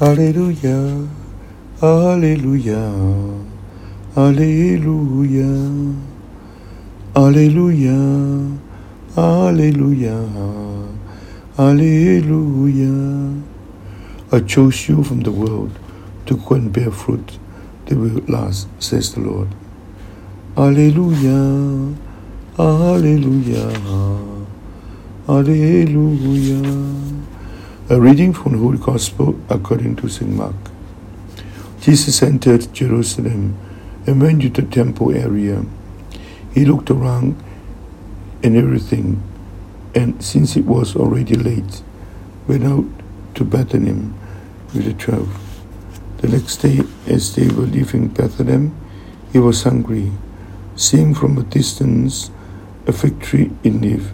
Alleluia, Alleluia, Alleluia, Alleluia, Alleluia, Alleluia. I chose you from the world to go and bear fruit that will last, says the Lord. Alleluia, Alleluia, Alleluia. A reading from the Holy Gospel according to St. Mark. Jesus entered Jerusalem and went to the temple area. He looked around and everything, and since it was already late, went out to Bethany with the twelve. The next day, as they were leaving Bethany, he was hungry. Seeing from a distance a fig tree in leaf,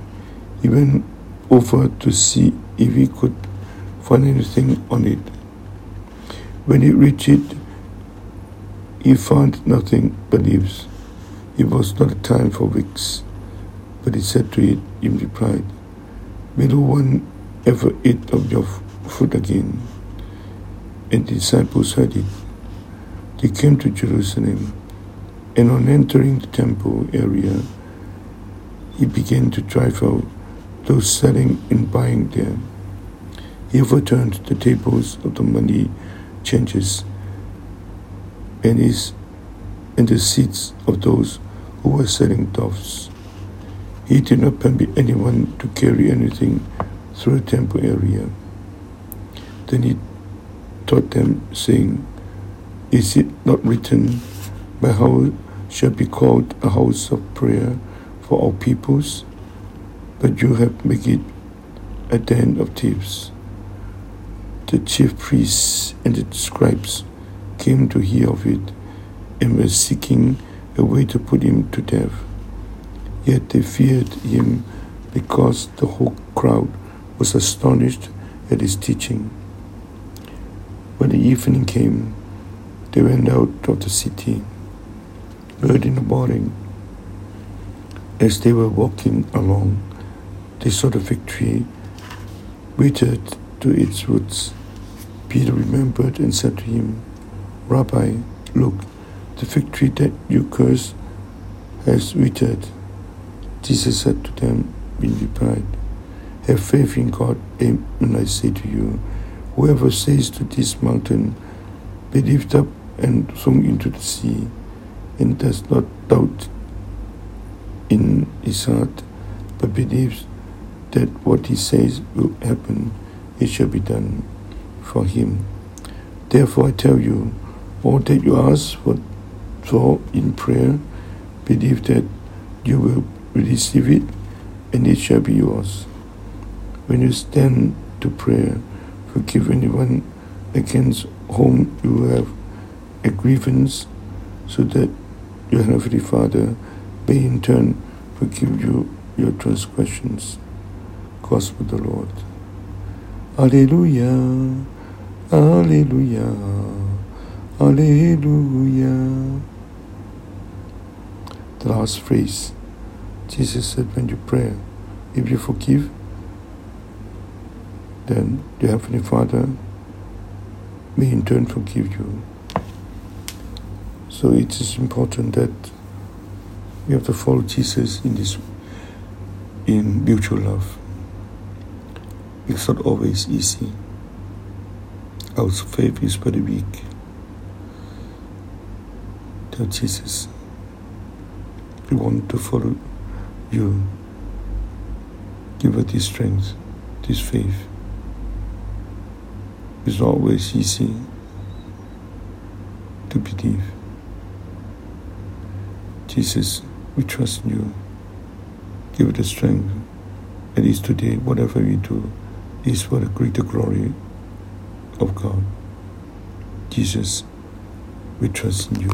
he went over to see if he could find anything on it. When he reached it, he found nothing but leaves. It was not a time for figs. But he said to it in reply, May no one ever eat of your fruit again. And the disciples heard it. They came to Jerusalem, and on entering the temple area, he began to drive out those selling and buying there. He overturned the tables of the money changers and his and the seats of those who were selling doves. He did not permit anyone to carry anything through the temple area. Then he taught them, saying, Is it not written, My house shall be called a house of prayer for all peoples? But you have made it a den of thieves. The chief priests and the scribes came to hear of it and were seeking a way to put him to death. Yet they feared him because the whole crowd was astonished at his teaching. When the evening came, they went out of the city. Early in the morning, as they were walking along, they saw the fig tree withered to its roots. Peter remembered and said to him, Rabbi, look, the fig tree that you cursed has withered. Jesus said to them in reply, Have faith in God, and I say to you, whoever says to this mountain, Be lifted up and thrown into the sea, and does not doubt in his heart, but believes that what he says will happen, it shall be done for him. Therefore I tell you, all that you ask for, for in prayer, believe that you will receive it, and it shall be yours. When you stand to prayer, forgive anyone against whom you have a grievance, so that your heavenly Father may in turn forgive you your transgressions. Gospel the Lord. Alleluia, Alleluia, Alleluia. The last phrase, Jesus said, when you pray, if you forgive, then the Heavenly Father may in turn forgive you. So it is important that we have to follow Jesus in this in mutual love. It's not always easy. Our faith is very weak. Tell Jesus, we want to follow you. Give us this strength, this faith. It's not always easy to believe. Jesus, we trust in you. Give us the strength. At least today, whatever we do, is for the greater glory of God. Jesus, we trust in you.